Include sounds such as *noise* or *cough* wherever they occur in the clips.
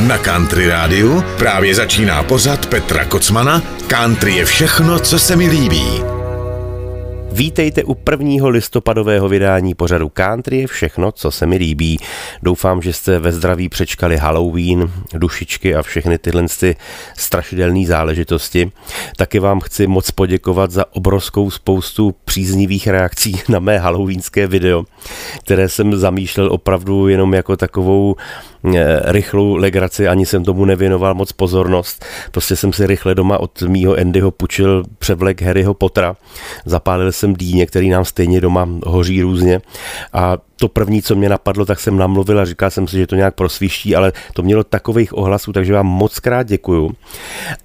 Na Country Rádiu právě začíná pořad Petra Kocmana Country je všechno, co se mi líbí. Vítejte u prvního listopadového vydání pořadu Country je všechno, co se mi líbí. Doufám, že jste ve zdraví přečkali Halloween, dušičky a všechny tyhle ty strašidelné záležitosti. Taky vám chci moc poděkovat za obrovskou spoustu příznivých reakcí na mé halloweenské video, které jsem zamýšlel opravdu jenom jako takovou rychlou legraci, ani jsem tomu nevěnoval moc pozornost. Prostě jsem si rychle doma od mýho Andyho pučil převlek Harryho Pottera. Zapálil jsem dýně, který nám stejně doma hoří různě a to první, co mě napadlo, tak jsem namluvil a říkal jsem si, že to nějak prosvíští, ale to mělo takových ohlasů, takže vám moc krát děkuju.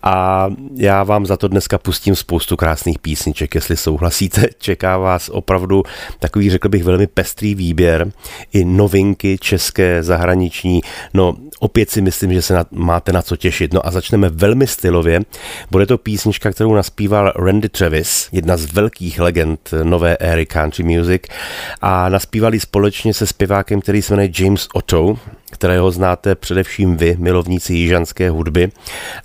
A já vám za to dneska pustím spoustu krásných písniček, jestli souhlasíte. *laughs* Čeká vás opravdu takový, řekl bych, velmi pestrý výběr. I novinky české, zahraniční. No, opět si myslím, že se na, máte na co těšit. No a začneme velmi stylově. Bude to písnička, kterou naspíval Randy Travis, jedna z velkých legend nové éry country music a naspívali společně společně se zpěvákem, který se jmenuje James Otto, kterého znáte především vy, milovníci jižanské hudby.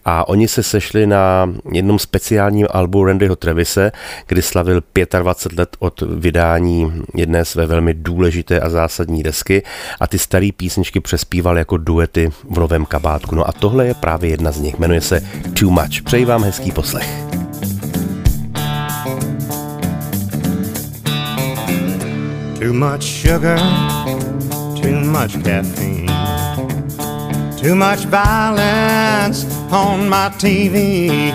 A oni se sešli na jednom speciálním albu Randyho Trevise, kdy slavil 25 let od vydání jedné své velmi důležité a zásadní desky a ty staré písničky přespíval jako duety v novém kabátku. No a tohle je právě jedna z nich, jmenuje se Too Much. Přeji vám hezký poslech. Too much sugar, too much caffeine, too much violence on my TV.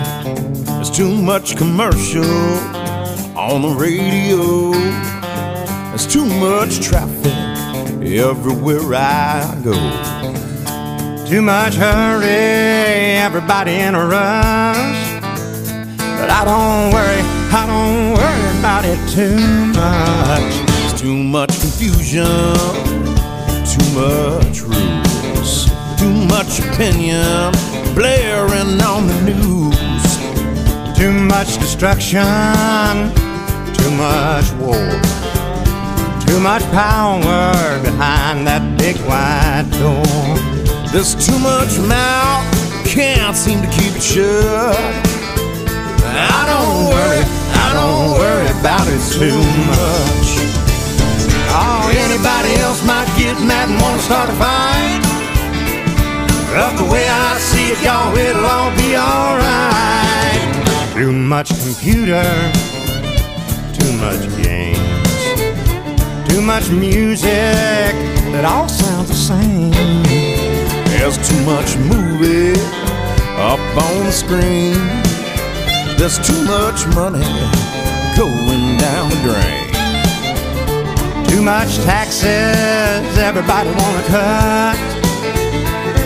There's too much commercial on the radio. There's too much traffic everywhere I go. Too much hurry, everybody in a rush. But I don't worry, I don't worry about it too much. Too much confusion, too much rules, too much opinion blaring on the news. Too much destruction, too much war, too much power behind that big white door. There's too much mouth, can't seem to keep it shut. I don't worry, I don't worry about it too much. Anybody else might get mad and want to start a fight. But the way I see it, y'all, it'll all be alright. Too much computer, too much games, too much music that all sounds the same. There's too much movie up on the screen. There's too much money going down the drain. Too much taxes, everybody wanna cut.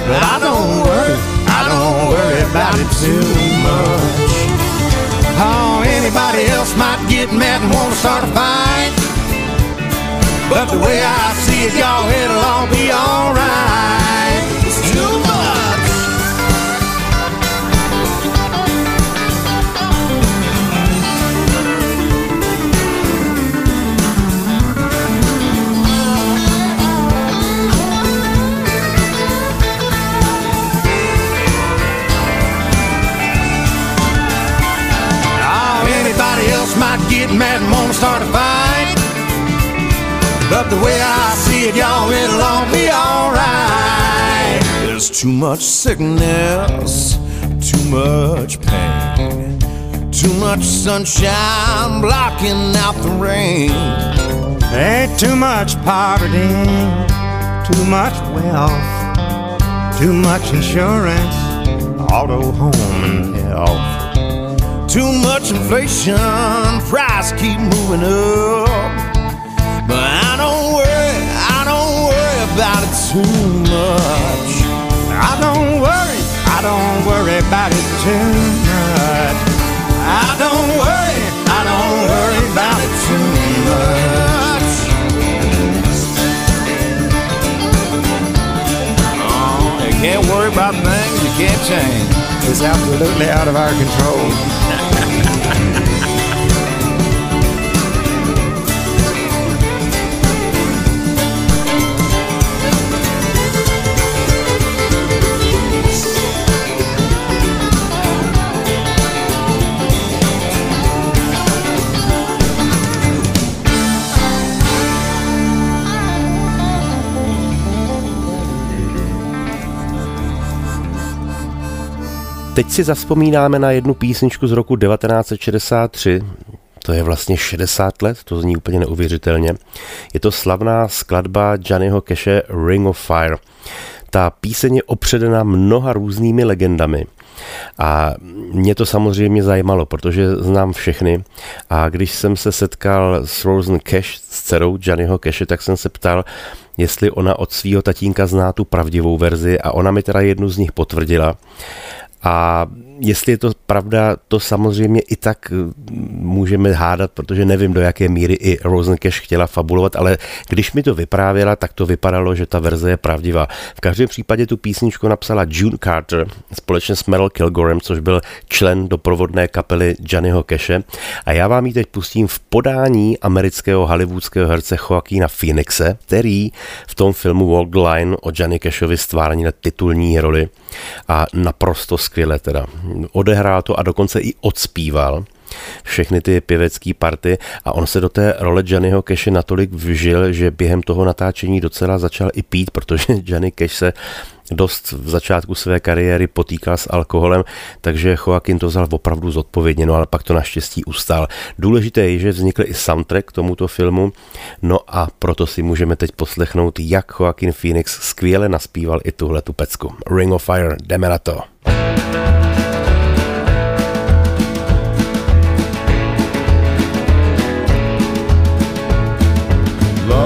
But I don't worry, I don't worry about it too much. Oh, anybody else might get mad and wanna start a fight. But the way I see it, y'all, it'll all be alright. Too much sickness, too much pain, too much sunshine blocking out the rain. Ain't too much poverty, too much wealth, too much insurance, auto, home, and health. Too much inflation, price keep moving up. But I don't worry, I don't worry about it too much. I don't worry, I don't worry about it too much. I don't worry, I don't worry about it too much. Oh, you can't worry about things you can't change. It's absolutely out of our control. Teď si zaspomínáme na jednu písničku z roku 1963, to je vlastně 60 let, to zní úplně neuvěřitelně. Je to slavná skladba Johnnyho Cache Ring of Fire. Ta píseň je opředena mnoha různými legendami. A mě to samozřejmě zajímalo, protože znám všechny. A když jsem se setkal s Rosen Cash, s dcerou Johnnyho Cache, tak jsem se ptal, jestli ona od svého tatínka zná tu pravdivou verzi a ona mi teda jednu z nich potvrdila. A jestli je to pravda, to samozřejmě i tak eh, můžeme hádat, protože nevím, do jaké míry i Rosencash chtěla fabulovat, ale když mi to vyprávěla, tak to vypadalo, že ta verze je pravdivá. V každém případě tu písničku napsala June Carter společně s Meryl Kilgorem, což byl člen doprovodné kapely Johnnyho Cache. A já vám ji teď pustím v podání amerického hollywoodského herce Joaquina Phoenixe, který v tom filmu Walk the Line o Johnny Cashovi stvárnil titulní roli a naprosto skvěle teda odehrál to a dokonce i odspíval všechny ty pěvecké party a on se do té role Johnnyho Cash natolik vžil, že během toho natáčení docela začal i pít, protože *laughs* Johnny Cash se dost v začátku své kariéry potýkal s alkoholem, takže Joaquin to vzal opravdu zodpovědně, no ale pak to naštěstí ustál. Důležité je, že vznikl i soundtrack k tomuto filmu, no a proto si můžeme teď poslechnout, jak Joaquin Phoenix skvěle naspíval i tuhle tu pecku. Ring of Fire, jdeme na to.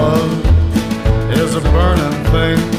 love is a burning thing.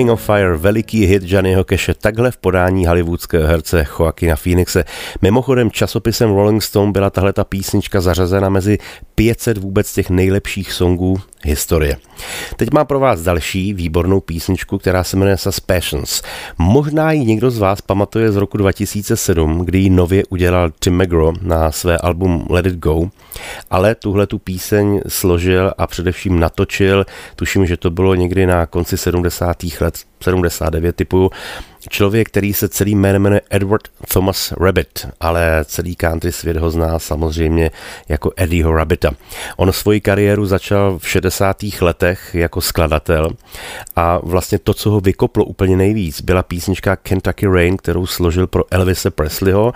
Ring of Fire, veliký hit Johnnyho Cache, takhle v podání hollywoodského herce Joaquina Phoenixe. Mimochodem časopisem Rolling Stone byla tahle ta písnička zařazena mezi 500 vůbec těch nejlepších songů historie. Teď mám pro vás další výbornou písničku, která se jmenuje Suspicious. Možná ji někdo z vás pamatuje z roku 2007, kdy ji nově udělal Tim McGraw na své album Let It Go, ale tuhle tu píseň složil a především natočil, tuším, že to bylo někdy na konci 70. let, 79 typu, člověk, který se celý jménem jmenuje Edward Thomas Rabbit, ale celý country svět ho zná samozřejmě jako Eddieho Rabbita. On svoji kariéru začal v 60. letech jako skladatel a vlastně to, co ho vykoplo úplně nejvíc, byla písnička Kentucky Rain, kterou složil pro Elvise Presleyho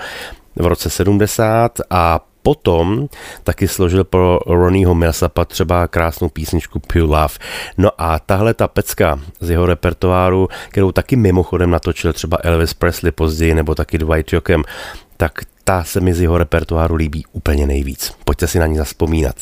v roce 70 a potom taky složil pro Ronnieho Millsapa třeba krásnou písničku Pure Love. No a tahle ta pecka z jeho repertoáru, kterou taky mimochodem natočil třeba Elvis Presley později nebo taky Dwight Jokem, tak ta se mi z jeho repertoáru líbí úplně nejvíc. Pojďte si na ní zaspomínat.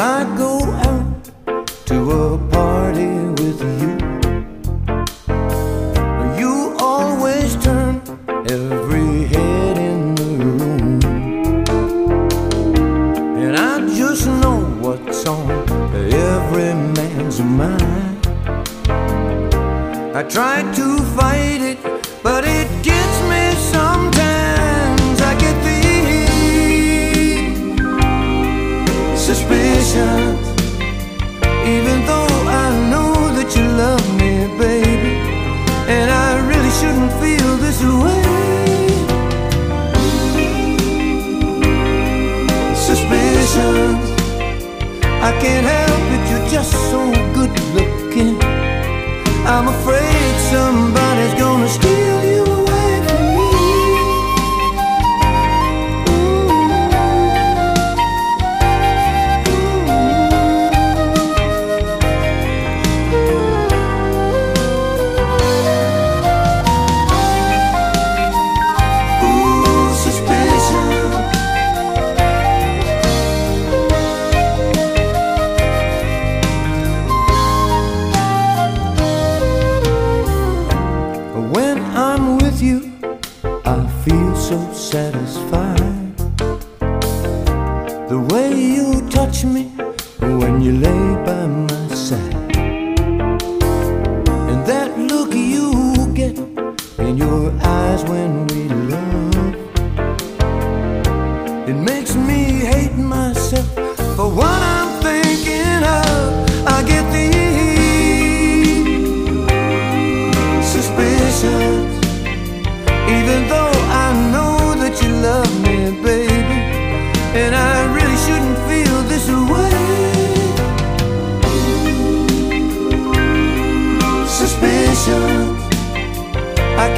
I really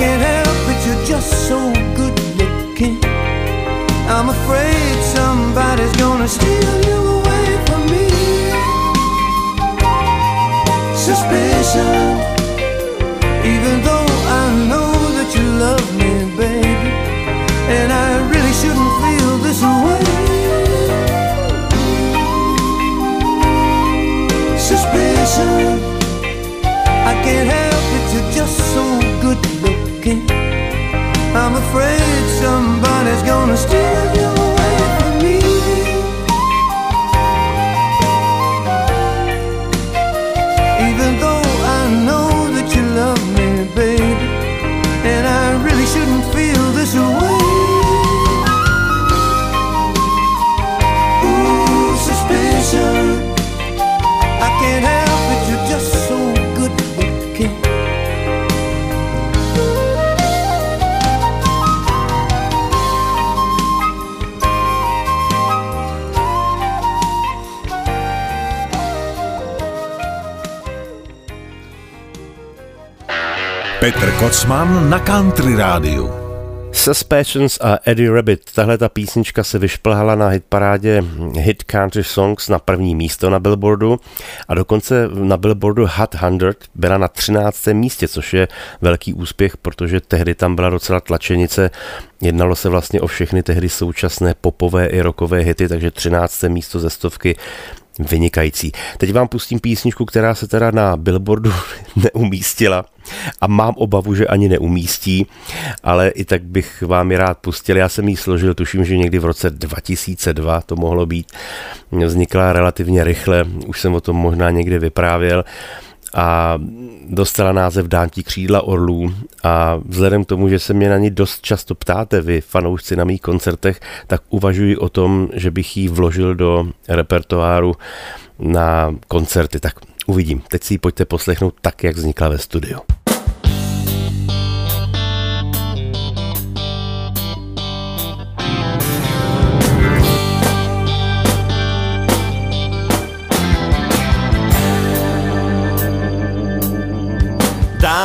can't help it, you're just so good looking. I'm afraid somebody's gonna steal you away from me. Suspicion. Petr Kocman na Country Rádiu. Suspicions a Eddie Rabbit. Tahle ta písnička se vyšplhala na hitparádě Hit Country Songs na první místo na Billboardu a dokonce na Billboardu Hot 100 byla na 13. místě, což je velký úspěch, protože tehdy tam byla docela tlačenice. Jednalo se vlastně o všechny tehdy současné popové i rockové hity, takže 13. místo ze stovky vynikající. Teď vám pustím písničku, která se teda na Billboardu *laughs* neumístila a mám obavu, že ani neumístí, ale i tak bych vám ji rád pustil. Já jsem ji složil, tuším, že někdy v roce 2002 to mohlo být. Vznikla relativně rychle, už jsem o tom možná někdy vyprávěl a dostala název Dántí křídla orlů a vzhledem k tomu, že se mě na ní dost často ptáte vy, fanoušci na mých koncertech, tak uvažuji o tom, že bych ji vložil do repertoáru na koncerty. Tak uvidím. Teď si ji pojďte poslechnout tak, jak vznikla ve studiu.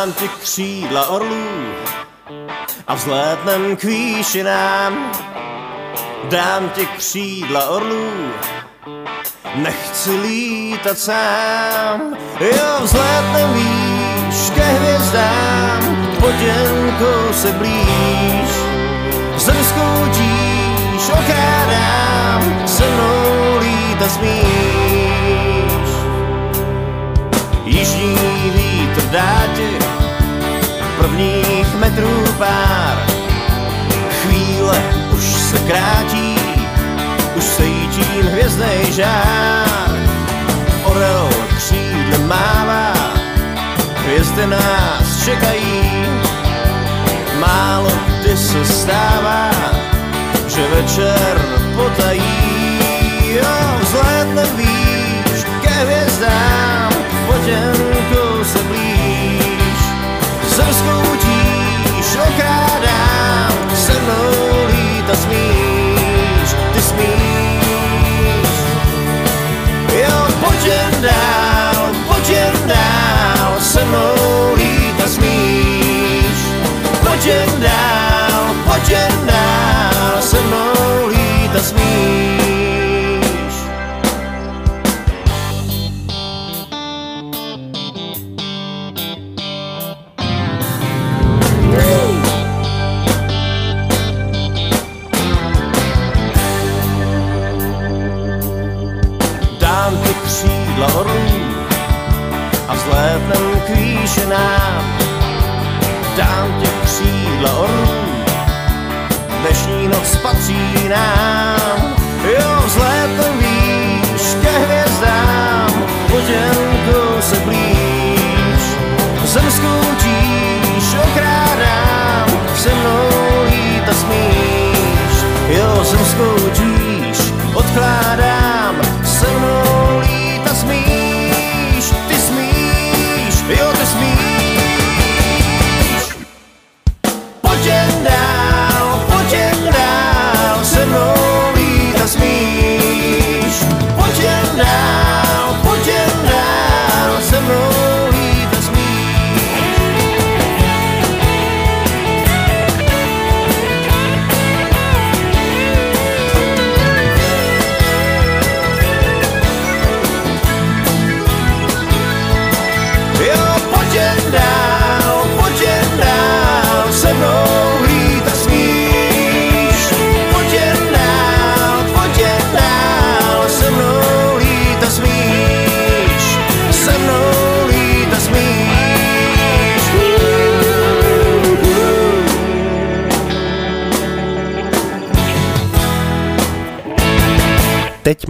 Dám ti křídla orlů a vzlétnem k výšinám. Dám ti křídla orlů, nechci lítat sám. Jo, vzlétnem výš ke hvězdám, potěnko se blíž. Zem skoutíš, okrádám, se mnou lítat smíš. Jižní vítr dá ti prvních metrů pár. Chvíle už se krátí, už se jítím hvězdnej žár. Orel křídle mává, hvězdy nás čekají. Málo kdy se stává, že večer potají. Jo, vzlétne výš ke hvězdám, potěnkou okrádám, se mnou lítat smíš, ty smíš. Jo, pojď jen dál, pojď jen dál, se mnou lítat smíš. Pojď jen dál, pojď jen dál, se mnou lítat smíš.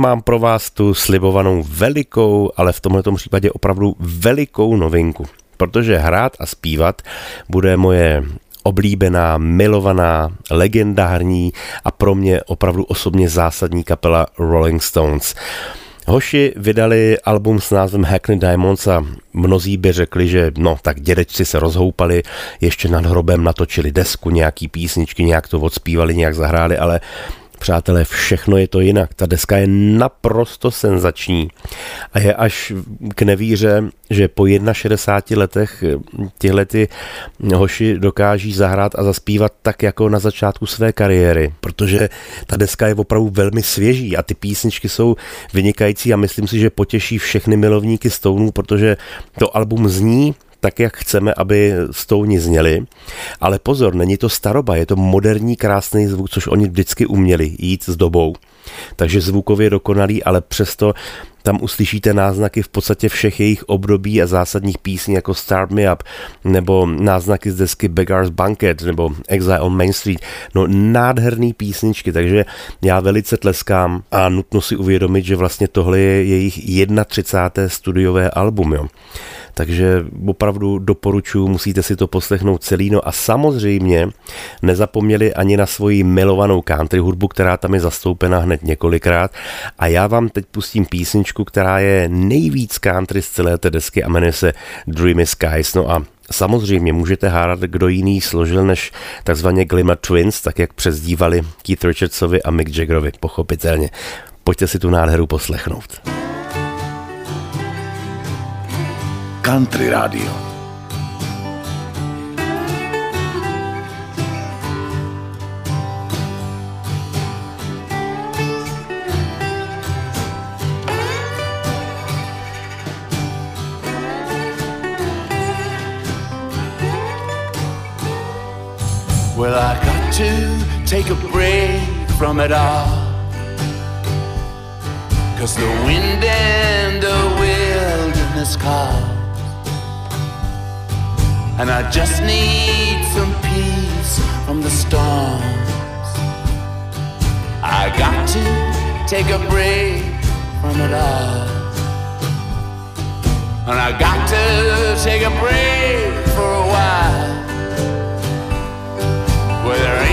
Mám pro vás tu slibovanou velikou, ale v tomto případě opravdu velikou novinku. Protože hrát a zpívat bude moje oblíbená, milovaná, legendární a pro mě opravdu osobně zásadní kapela Rolling Stones. Hoši vydali album s názvem Hackney Diamonds a mnozí by řekli, že no tak dědečci se rozhoupali, ještě nad hrobem natočili desku, nějaký písničky, nějak to odspívali, nějak zahráli, ale Přátelé, všechno je to jinak. Ta deska je naprosto senzační a je až k nevíře, že po 61 letech tyhle ty hoši dokáží zahrát a zaspívat tak jako na začátku své kariéry, protože ta deska je opravdu velmi svěží a ty písničky jsou vynikající a myslím si, že potěší všechny milovníky Stoneů, protože to album zní tak, jak chceme, aby stouni zněli. Ale pozor, není to staroba, je to moderní, krásný zvuk, což oni vždycky uměli jít s dobou. Takže zvukově dokonalý, ale přesto tam uslyšíte náznaky v podstatě všech jejich období a zásadních písní jako Start Me Up nebo náznaky z desky Beggar's Banquet nebo Exile on Main Street. No nádherný písničky, takže já velice tleskám a nutno si uvědomit, že vlastně tohle je jejich 31. studiové album. Jo takže opravdu doporučuji, musíte si to poslechnout celý. No a samozřejmě nezapomněli ani na svoji milovanou country hudbu, která tam je zastoupena hned několikrát. A já vám teď pustím písničku, která je nejvíc country z celé té desky a jmenuje se Dreamy Skies. No a Samozřejmě můžete hádat, kdo jiný složil než takzvaně Glimmer Twins, tak jak přezdívali Keith Richardsovi a Mick Jaggerovi, pochopitelně. Pojďte si tu nádheru poslechnout. Country Radio. Well, I got to take a break from it all. Cause the wind and the wilderness call and I just need some peace from the storms. I got to take a break from it all. And I got to take a break for a while. Where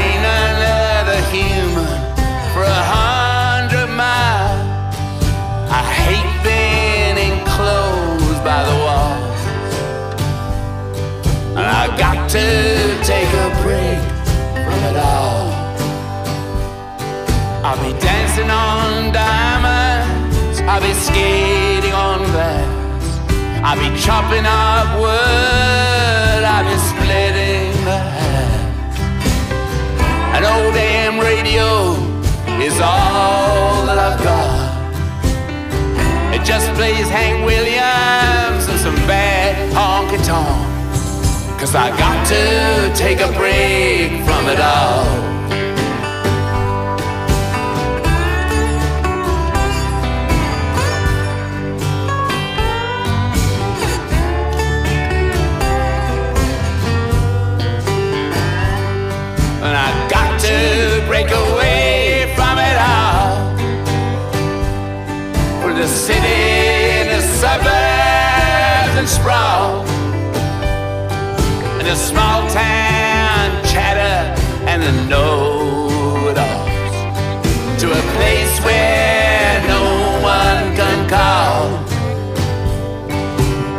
and I got to take a break from it all. I'll be dancing on diamonds, I'll be skating on glass, I'll be chopping up wood, I'll be splitting the hair. An old damn radio is all that I've got. It just plays Hank Williams and some bad honky tonk. Cause I got to take a break from it all. And I got to break away from it all. For the city and the suburbs the small town chatter and the know-it-alls to a place where no one can call.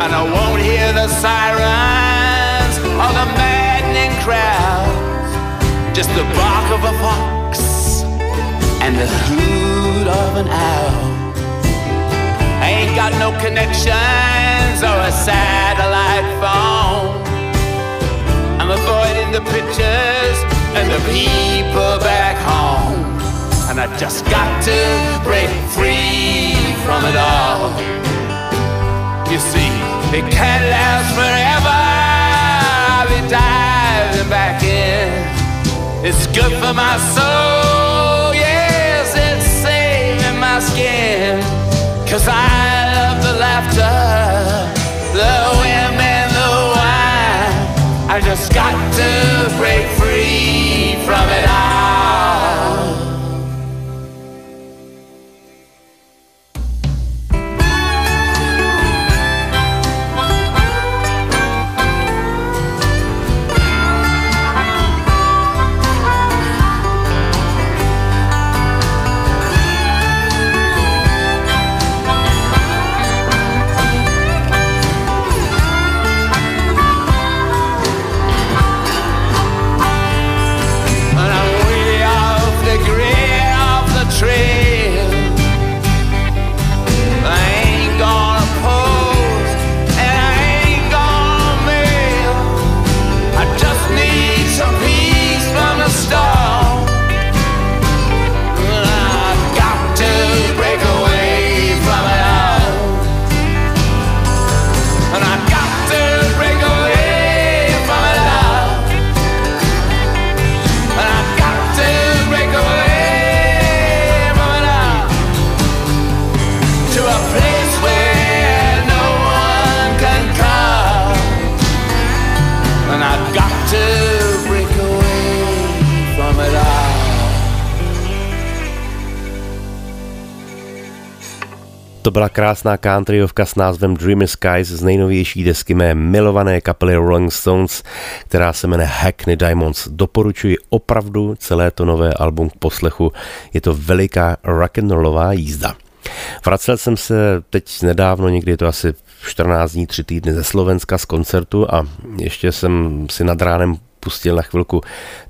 And I won't hear the sirens or the maddening crowds, just the bark of a fox and the hoot of an owl. I ain't got no connections or a satellite phone. Avoiding the pictures and the people back home. And I just got to break free from it all. You see, it can't last forever. I'll be diving back in. It's good for my soul, yes, it's saving my skin. Cause I love the laughter, just got to break free from it all. Byla krásná countryovka s názvem Dreamy Skies z nejnovější desky mé milované kapely Rolling Stones, která se jmenuje Hackney Diamonds. Doporučuji opravdu celé to nové album k poslechu. Je to veliká rock'n'rollová jízda. Vracel jsem se teď nedávno, někdy je to asi 14 dní, 3 týdny ze Slovenska z koncertu a ještě jsem si nad ránem pustil na chvilku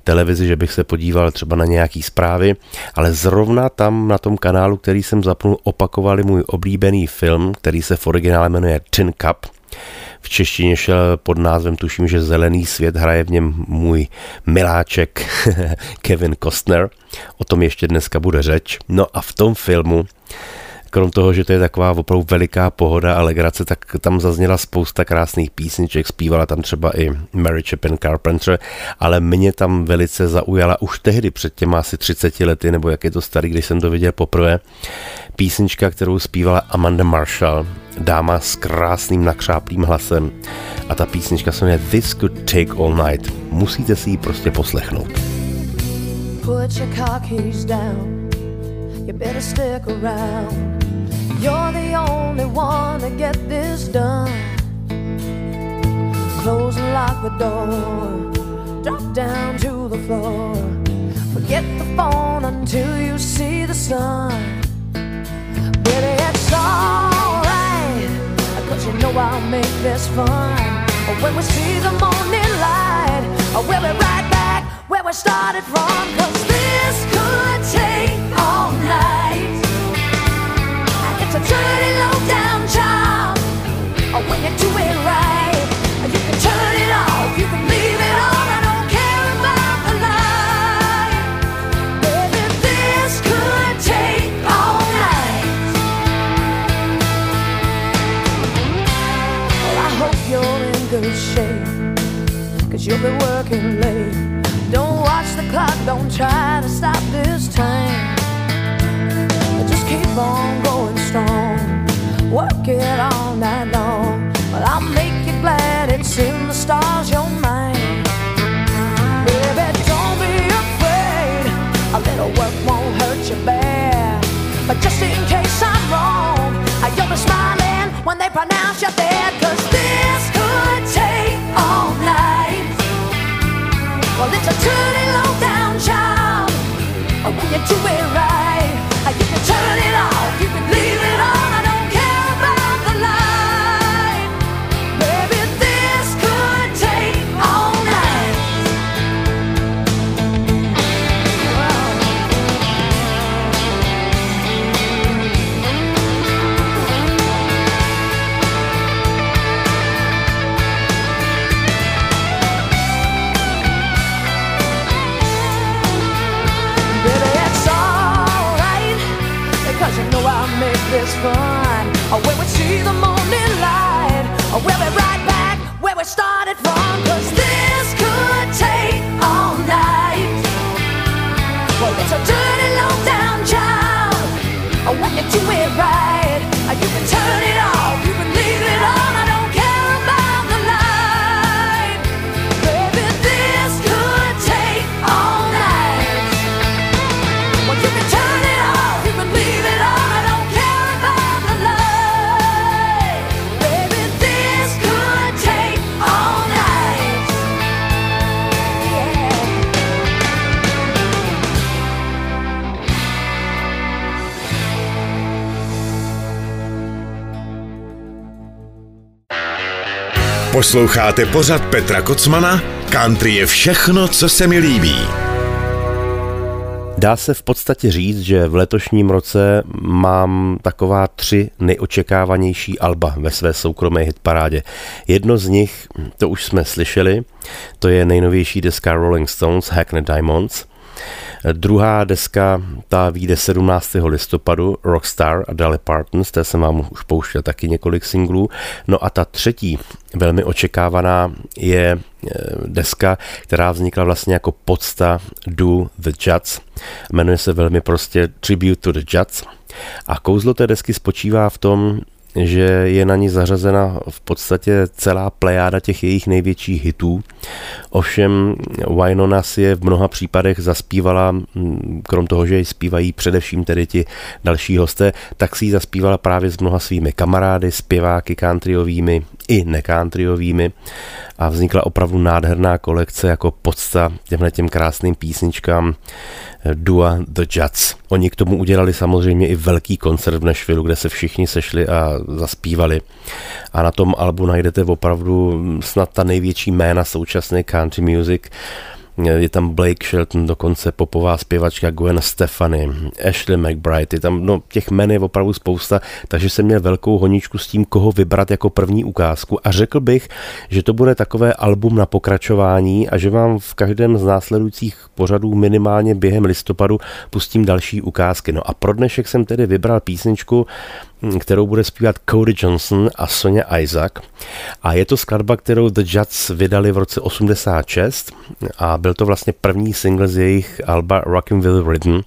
televizi, že bych se podíval třeba na nějaký zprávy, ale zrovna tam na tom kanálu, který jsem zapnul, opakovali můj oblíbený film, který se v originále jmenuje Tin Cup. V češtině šel pod názvem, tuším, že Zelený svět, hraje v něm můj miláček *laughs* Kevin Costner. O tom ještě dneska bude řeč. No a v tom filmu krom toho, že to je taková opravdu veliká pohoda a legrace, tak tam zazněla spousta krásných písniček, zpívala tam třeba i Mary Chapin Carpenter, ale mě tam velice zaujala už tehdy, před těma asi 30 lety, nebo jak je to starý, když jsem to viděl poprvé, písnička, kterou zpívala Amanda Marshall, dáma s krásným nakřáplým hlasem a ta písnička se jmenuje This Could Take All Night. Musíte si ji prostě poslechnout. Put your car keys down. You better stick around. You're the only one to get this done. Close and lock the door. Drop down to the floor. Forget the phone until you see the sun. Baby, it's alright. Cause you know I'll make this fun. When we see the morning light, we'll be right back where we started from. Cause this could take night a dirty low down job. Oh, when you right, you can turn it off, you can leave it. I don't care about the. Baby, this could take all night. Well, I hope you're in good shape, cause you'll be working late. Don't watch the clock, don't try just in case I'm wrong, you'll be smiling when they pronounce you dead. Cause this could take all night. Well, it's a dirty low down job. Oh, when you do it right, you can turn it off, see the morning light. Oh, we'll be Posloucháte pořad Petra Kocmana? Country je všechno, co se mi líbí. Dá se v podstatě říct, že v letošním roce mám taková tři nejočekávanější alba ve své soukromé hitparádě. Jedno z nich, to už jsme slyšeli, to je nejnovější deska Rolling Stones Hackney Diamonds. Druhá deska, ta vyjde 17. listopadu, Rockstar a Parton, z té jsem vám už pouštěl taky několik singlů. No a ta třetí, velmi očekávaná, je eh, deska, která vznikla vlastně jako podsta Do the Judds. Jmenuje se velmi prostě Tribute to the Judds. A kouzlo té desky spočívá v tom, že je na ní zařazena v podstatě celá plejáda těch jejich největších hitů. Ovšem Wynonna si je v mnoha případech zaspívala, mm, krom toho, že ji zpívají především tedy ti další hosté, tak si ji zaspívala právě s mnoha svými kamarády, zpěváky countryovými i nekountryovými a vznikla opravdu nádherná kolekce jako podsta těmhle těm krásným písničkám Dua The Jets. Oni k tomu udělali samozřejmě i velký koncert v Nashville, kde se všichni sešli a zaspívali. A na tom albu najdete opravdu snad ta největší jména současné country music. Je tam Blake Shelton, dokonce popová zpěvačka Gwen Stefani, Ashley McBride, je tam no, těch men je opravdu spousta, takže jsem měl velkou honičku s tím, koho vybrat jako první ukázku a řekl bych, že to bude takové album na pokračování a že vám v každém z následujících pořadů minimálně během listopadu pustím další ukázky. No a pro dnešek jsem tedy vybral písničku, kterou bude zpívat Cody Johnson a Sonia Isaac. A je to skladba, kterou The Jets vydali v roce 86 a byl to vlastně první single z jejich alba Rockin' Rhythm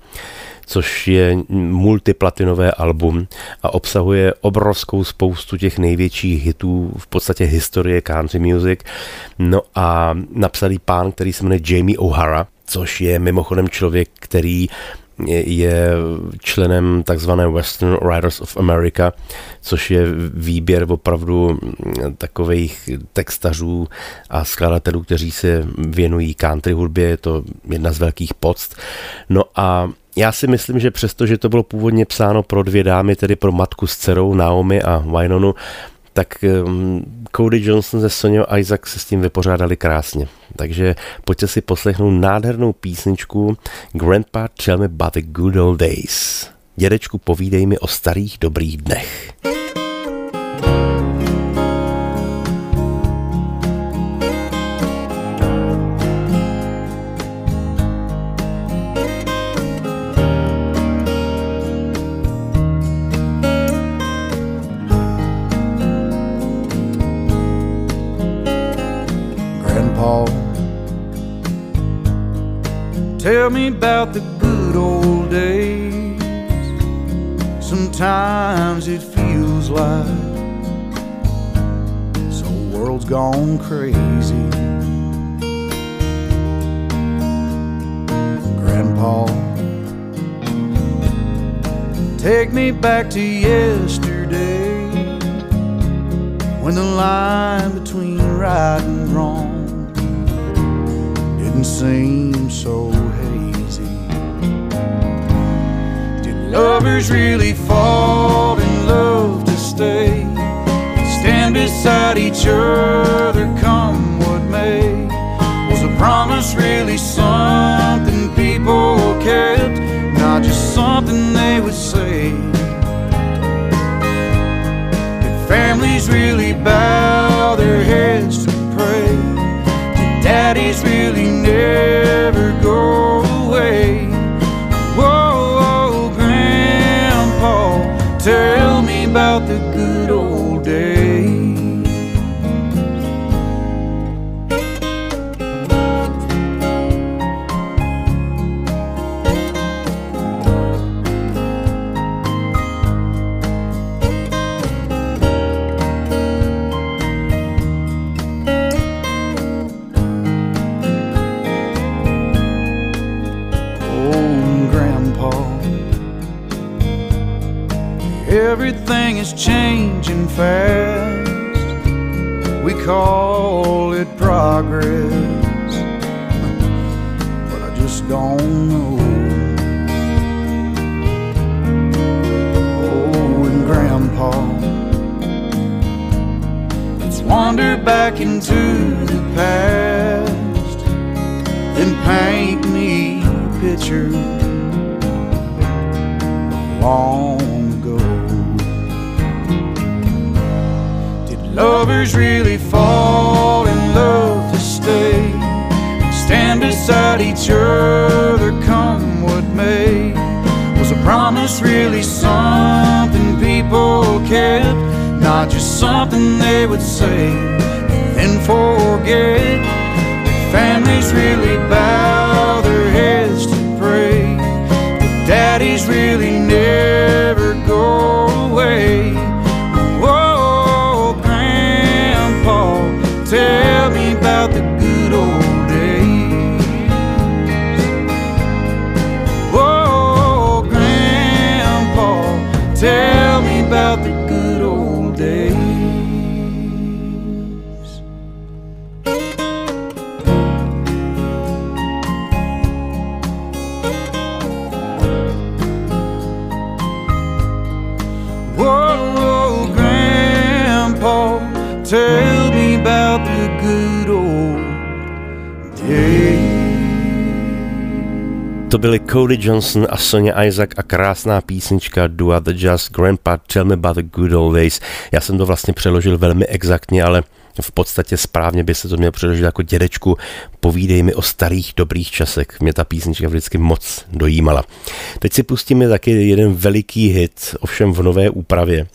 což je multiplatinové album a obsahuje obrovskou spoustu těch největších hitů v podstatě historie country music. No a napsal pán, který se jmenuje Jamie O'Hara, což je mimochodem člověk, který je členem takzvané Western Writers of America, což je výběr opravdu takových textařů a skladatelů, kteří se věnují country hudbě, je to jedna z velkých podst. No a já si myslím, že přesto, že to bylo původně psáno pro dvě dámy, tedy pro matku s dcerou Naomi a Wynonu, tak um, Cody Johnson se Sonia Isaac se s tím vypořádali krásně. Takže pojďte si poslechnout nádhernou písničku Grandpa Tell Me About the Good Old Days. Dědečku, povídej mi o starých dobrých dnech. Tell me about the good old days. Sometimes it feels like the world's gone crazy. Grandpa, take me back to yesterday when the line between right and wrong didn't seem so hazy. Did lovers really fall in love to stay? Stand beside each other come what may. Was a promise really something people kept? Not just something they would say. Did families really fast. We call it progress, but I just don't know. Oh, and Grandpa, let's wander back into the past, then paint me a picture long Lovers really fall in love to stay stand beside each other, come what may. Was a promise really something people kept, not just something they would say and then forget? Families really bow their heads to pray, daddies really never To byli Cody Johnson a Sonia Isaac a krásná písnička Do the Just Grandpa Tell Me About the Good Old Days. Já jsem to vlastně přeložil velmi exaktně, ale v podstatě správně by se to měl přeložit jako dědečku, povídej mi o starých dobrých časech. Mě ta písnička vždycky moc dojímala. Teď si pustíme taky jeden veliký hit, ovšem v nové úpravě.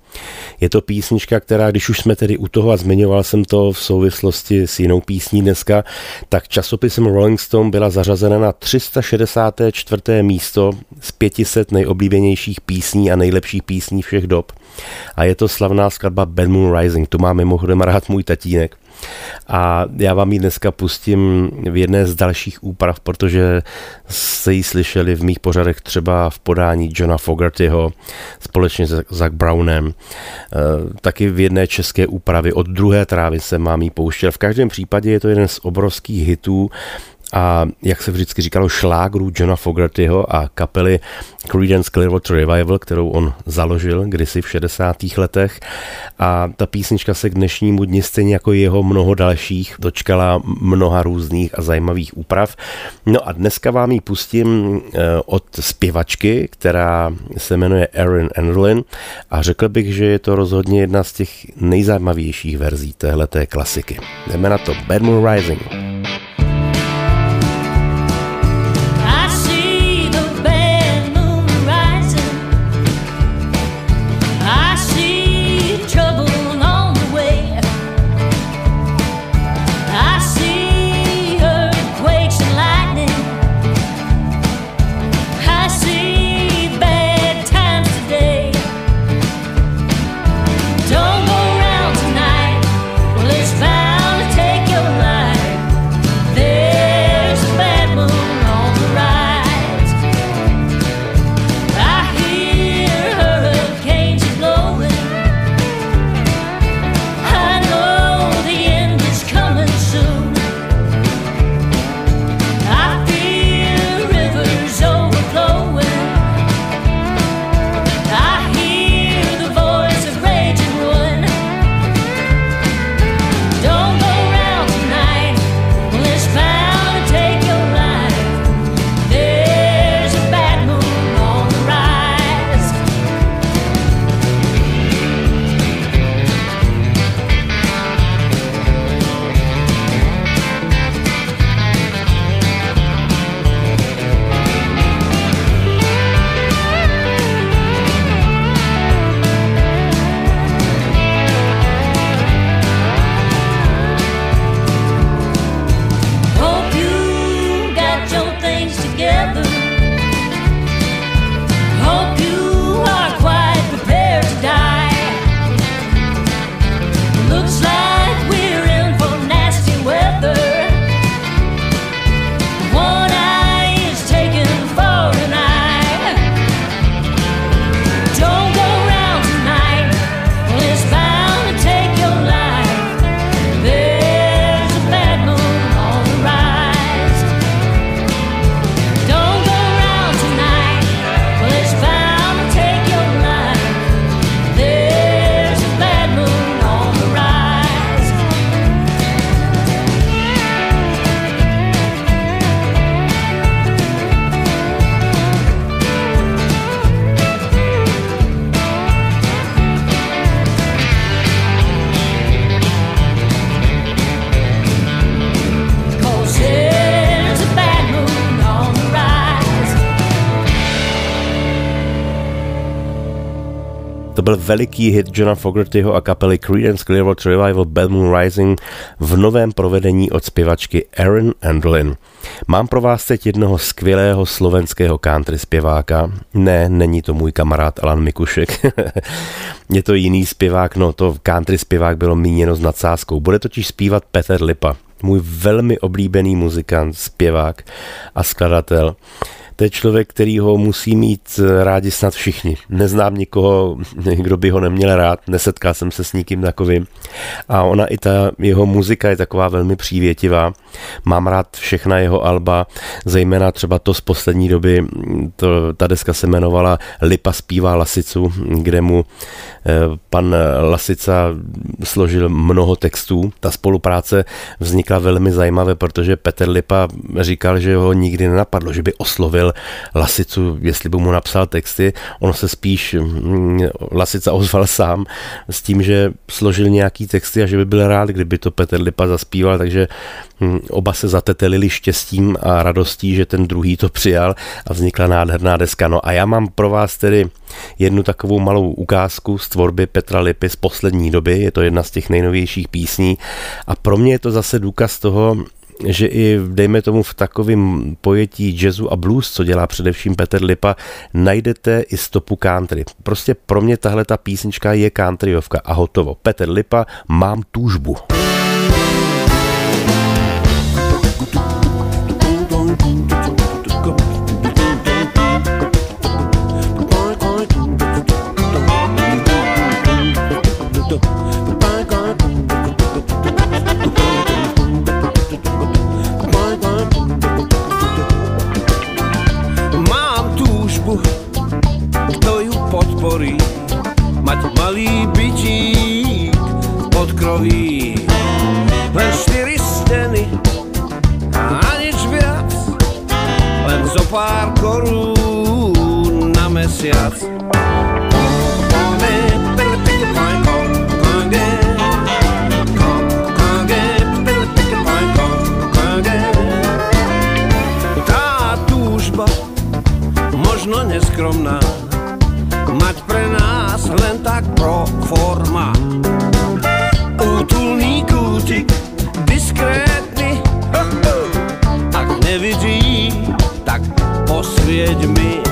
Je to písnička, která, když už jsme tedy u toho a zmiňoval jsem to v souvislosti s jinou písní dneska, tak časopisem Rolling Stone byla zařazena na 364. místo z 500 nejoblíbenějších písní a nejlepších písní všech dob. A je to slavná skladba Bad Moon Rising, tu má mimochodem rád můj tatínek. A já vám ji dneska pustím v jedné z dalších úprav, protože jste ji slyšeli v mých pořadech třeba v podání Johna Fogertyho společně s Zach Brownem. E, taky v jedné české úpravě od druhé trávy se mám jí pouštěl. V každém případě je to jeden z obrovských hitů a jak se vždycky říkalo šlágrů Johna Fogertyho a kapely Creedence Clearwater Revival, kterou on založil kdysi v 60. letech a ta písnička se k dnešnímu dni stejně jako jeho mnoho dalších dočkala mnoha různých a zajímavých úprav. No a dneska vám ji pustím eh, od zpěvačky, která se jmenuje Erin Enderlin a řekl bych, že je to rozhodně jedna z těch nejzajímavějších verzí téhleté klasiky. Jdeme na to Bad Moon Rising. Veliký hit Johna Fogertyho a kapely Creedence Clearwater Revival Bad Moon Rising v novém provedení od zpěvačky Erin Andlin. Mám pro vás teď jednoho skvělého slovenského country zpěváka. Ne, není to můj kamarád Alan Mikušek. *laughs* Je to jiný zpěvák, no to country zpěvák bylo míněno s nadsázkou. Bude totiž zpívat Peter Lipa, můj velmi oblíbený muzikant, zpěvák a skladatel. To je člověk, který ho musí mít rádi snad všichni. Neznám nikoho, kdo by ho neměl rád, nesetkal jsem se s nikým takovým. A ona i ta jeho muzika je taková velmi přívětivá. Mám rád všechna jeho alba, zejména třeba to z poslední doby, to, ta deska se jmenovala Lipa zpívá Lasicu, kde mu eh, pan Lasica složil mnoho textů. Ta spolupráce vznikla velmi zajímavé, protože Petr Lipa říkal, že ho nikdy nenapadlo, že by oslovil Lasicu, jestli by mu napsal texty. On se spíš mm, Lasica ozval sám s tím, že složil nějaký texty a že by byl rád, kdyby to Petr Lipa zaspíval, takže mm, oba se zatetelili štěstím a radostí, že ten druhý to přijal a vznikla nádherná deska. No a já mám pro vás tedy jednu takovou malou ukázku z tvorby Petra Lipy z poslední doby, je to jedna z těch nejnovějších písní a pro mě je to zase důkaz toho, že i, dejme tomu, v takovém pojetí jazzu a blues, co dělá především Petr Lipa, najdete i stopu country. Prostě pro mě tahle ta písnička je countryovka a hotovo. Petr Lipa, mám túžbu. iniciac. Tá túžba, možno neskromná, mať pre nás len tak pro forma. Útulný kútik, diskrétny, ak nevidí, tak posvieť mi.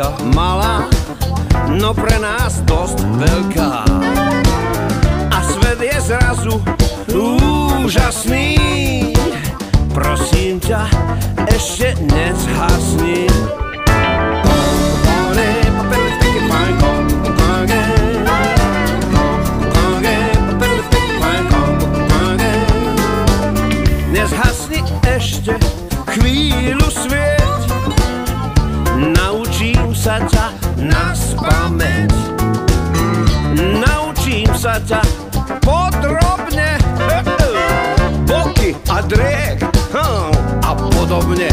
dávka malá, no pre nás dost velká. A svet je zrazu úžasný, prosím ťa, ještě nezhasni. Nezhasni ještě chvílu svět, sa ťa na spameť. Naučím sa ťa podrobne. Boky a drek hm, a podobne.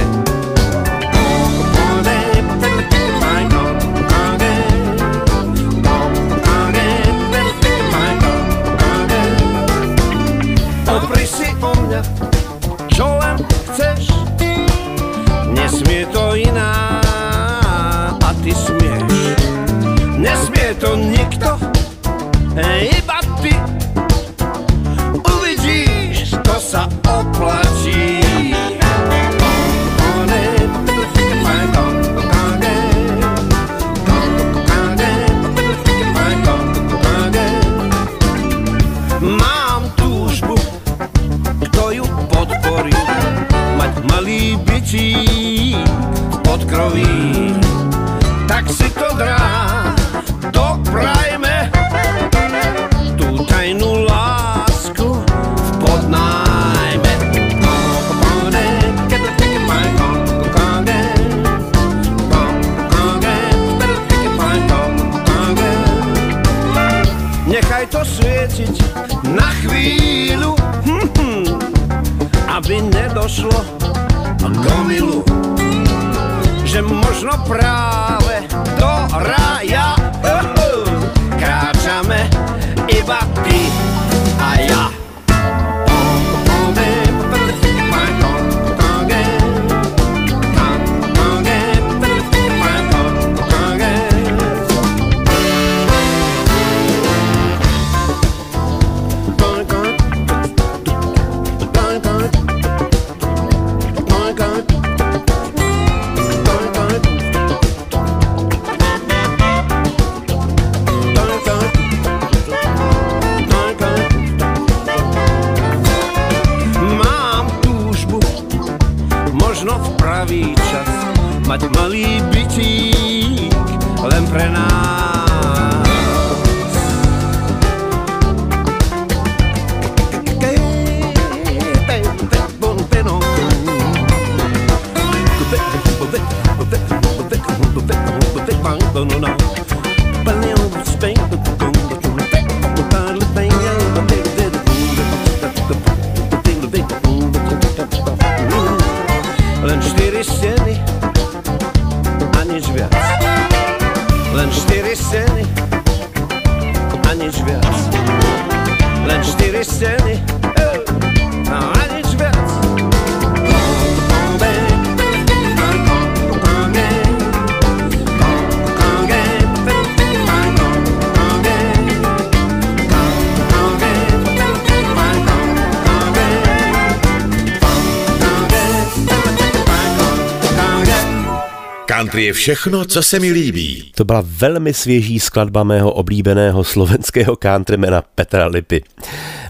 Je všechno, co se mi líbí. To byla velmi svěží skladba mého oblíbeného slovenského countrymana Petra Lipy.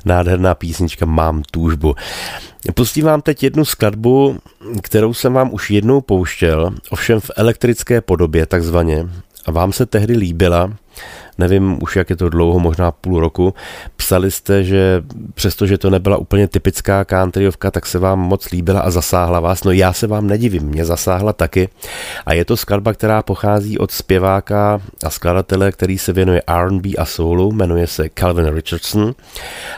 Nádherná písnička Mám túžbu. Pustím vám teď jednu skladbu, kterou jsem vám už jednou pouštěl, ovšem v elektrické podobě takzvaně. A vám se tehdy líbila, nevím už jak je to dlouho, možná půl roku, psali jste, že přestože to nebyla úplně typická countryovka, tak se vám moc líbila a zasáhla vás. No já se vám nedivím, mě zasáhla taky. A je to skladba, která pochází od zpěváka a skladatele, který se věnuje R&B a soulu, jmenuje se Calvin Richardson.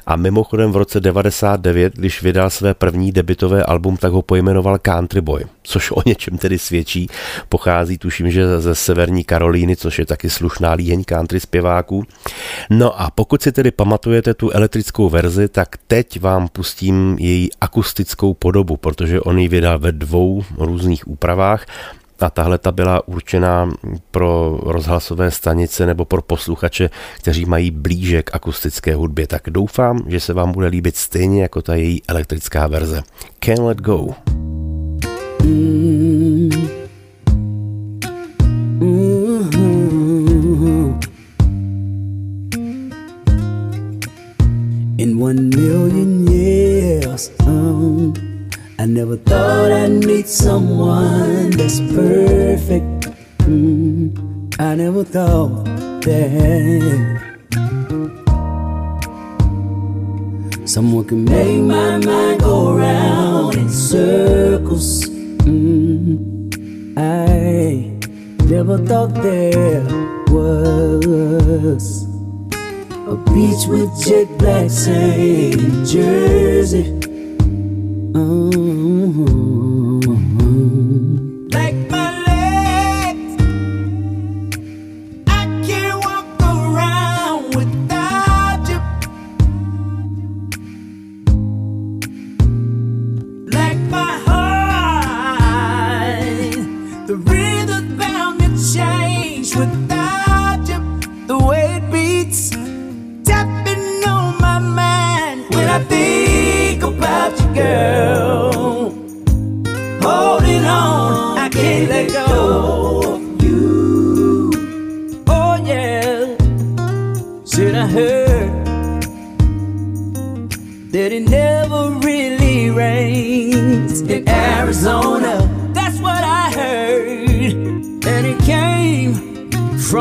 A mimochodem v roce 99, když vydal své první debitové album, tak ho pojmenoval Country Boy, což o něčem tedy svědčí. Pochází tuším, že ze severní Karolíny, což je taky slušná líheň country zpěváků. No a pokud si tedy pamatujete tu elektrickou verzi, tak teď vám pustím její akustickou podobu, protože on ji vydal ve dvou různých úpravách a tahle ta byla určená pro rozhlasové stanice nebo pro posluchače, kteří mají blíže k akustické hudbě. Tak doufám, že se vám bude líbit stejně jako ta její elektrická verze. Can't Let Go. Mm. In one million years, um, I never thought I'd meet someone that's perfect. Mm, I never thought that someone could make my mind go around in circles. I never thought there was a beach with jet black sand, in Jersey. Oh,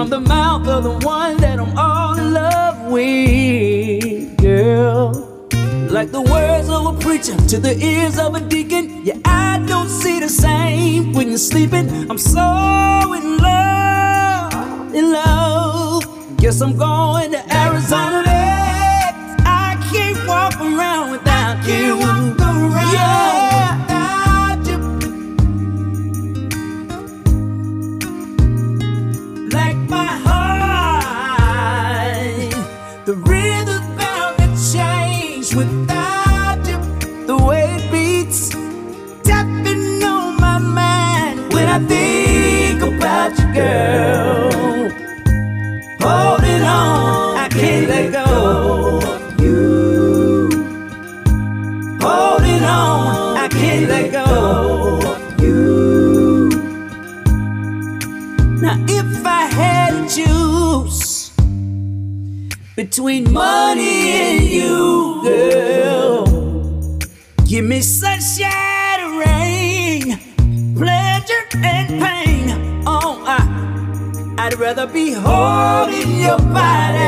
from the mouth of the one that I'm all in love with, girl. Like the words of a preacher to the ears of a deacon. Yeah, I don't see the same when you're sleeping. I'm so in love, in love. Guess I'm going to Arizona next. I can't walk around without you. Between money and you, girl, give me sunshine and rain, pleasure and pain. Oh, I, I'd rather be holding your body.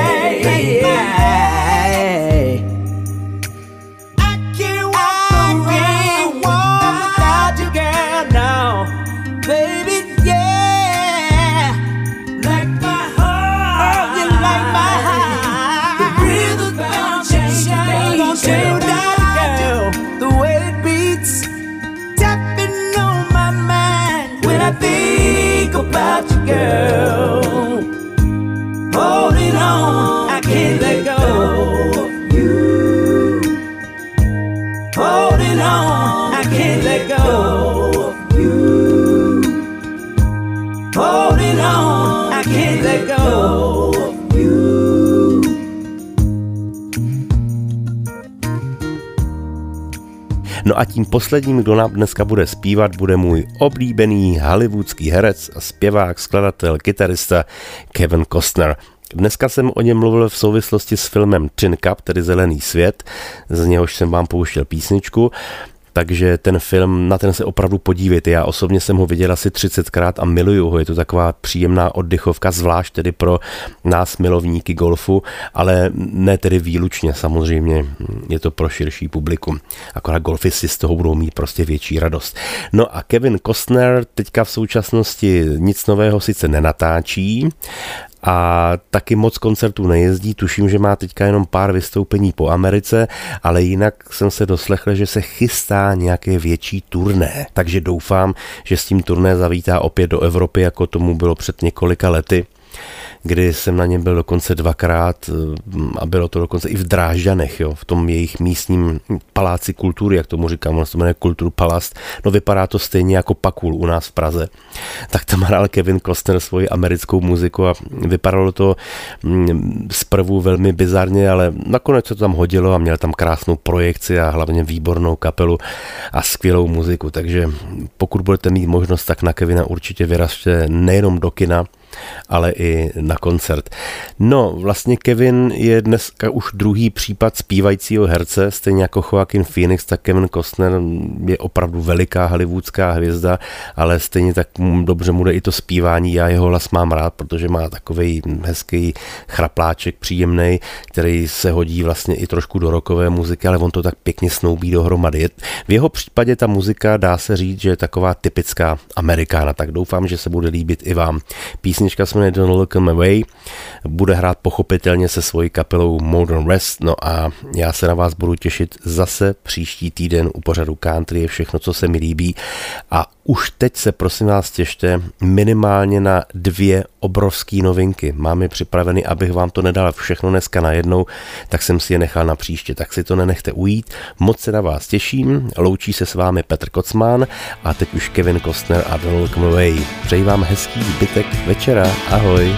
Tím posledním, kdo nám dneska bude zpívat, bude můj oblíbený hollywoodský herec, zpěvák, skladatel, kytarista Kevin Costner. Dneska jsem o něm mluvil v souvislosti s filmem Tin Cup, tedy Zelený svět, z něhož jsem vám pouštěl písničku. Takže ten film, na ten se opravdu podívejte. Já osobně jsem ho viděl asi 30krát a miluju ho. Je to taková příjemná oddychovka, zvlášť tedy pro nás milovníky golfu, ale ne tedy výlučně samozřejmě. Je to pro širší publikum. Akorát golfisti z toho budou mít prostě větší radost. No a Kevin Costner teďka v současnosti nic nového sice nenatáčí, a taky moc koncertů nejezdí. Tuším, že má teďka jenom pár vystoupení po Americe, ale jinak jsem se doslechl, že se chystá nějaké větší turné. Takže doufám, že s tím turné zavítá opět do Evropy, jako tomu bylo před několika lety kdy jsem na něm byl dokonce dvakrát a bylo to dokonce i v Drážďanech, jo, v tom jejich místním paláci kultury, jak tomu říkám, on se jmenuje Kultur Palast. No vypadá to stejně jako Pakul u nás v Praze. Tak tam hrál Kevin Costner svoji americkou muziku a vypadalo to mm, zprvu velmi bizarně, ale nakonec se to tam hodilo a měl tam krásnou projekci a hlavně výbornou kapelu a skvělou muziku, takže pokud budete mít možnost, tak na Kevina určitě vyražte nejenom do kina, ale i na koncert. No, vlastně Kevin je dneska už druhý případ zpívajícího herce, stejně jako Joaquin Phoenix, tak Kevin Costner je opravdu veliká hollywoodská hvězda, ale stejně tak dobře mu jde i to zpívání. Já jeho hlas mám rád, protože má takový hezký chrapláček příjemný, který se hodí vlastně i trošku do rokové muziky, ale on to tak pěkně snoubí dohromady. V jeho případě ta muzika dá se říct, že je taková typická amerikána, tak doufám, že se bude líbit i vám. Písnička písnička se jmenuje Don't Look My Way, bude hrát pochopitelně se svojí kapelou Modern Rest, no a já se na vás budu těšit zase příští týden u pořadu Country. Je všechno, co se mi líbí. A už teď se prosím vás těšte minimálně na dvě obrovské novinky. Mám je připraveny, abych vám to nedal všechno dneska najednou, tak jsem si je nechal na příště, tak si to nenechte ujít. Moc se na vás těším, loučí se s vámi Petr Kocmán a teď už Kevin Costner a Donald Murray. Přeji vám hezký zbytek večera. Ahoj.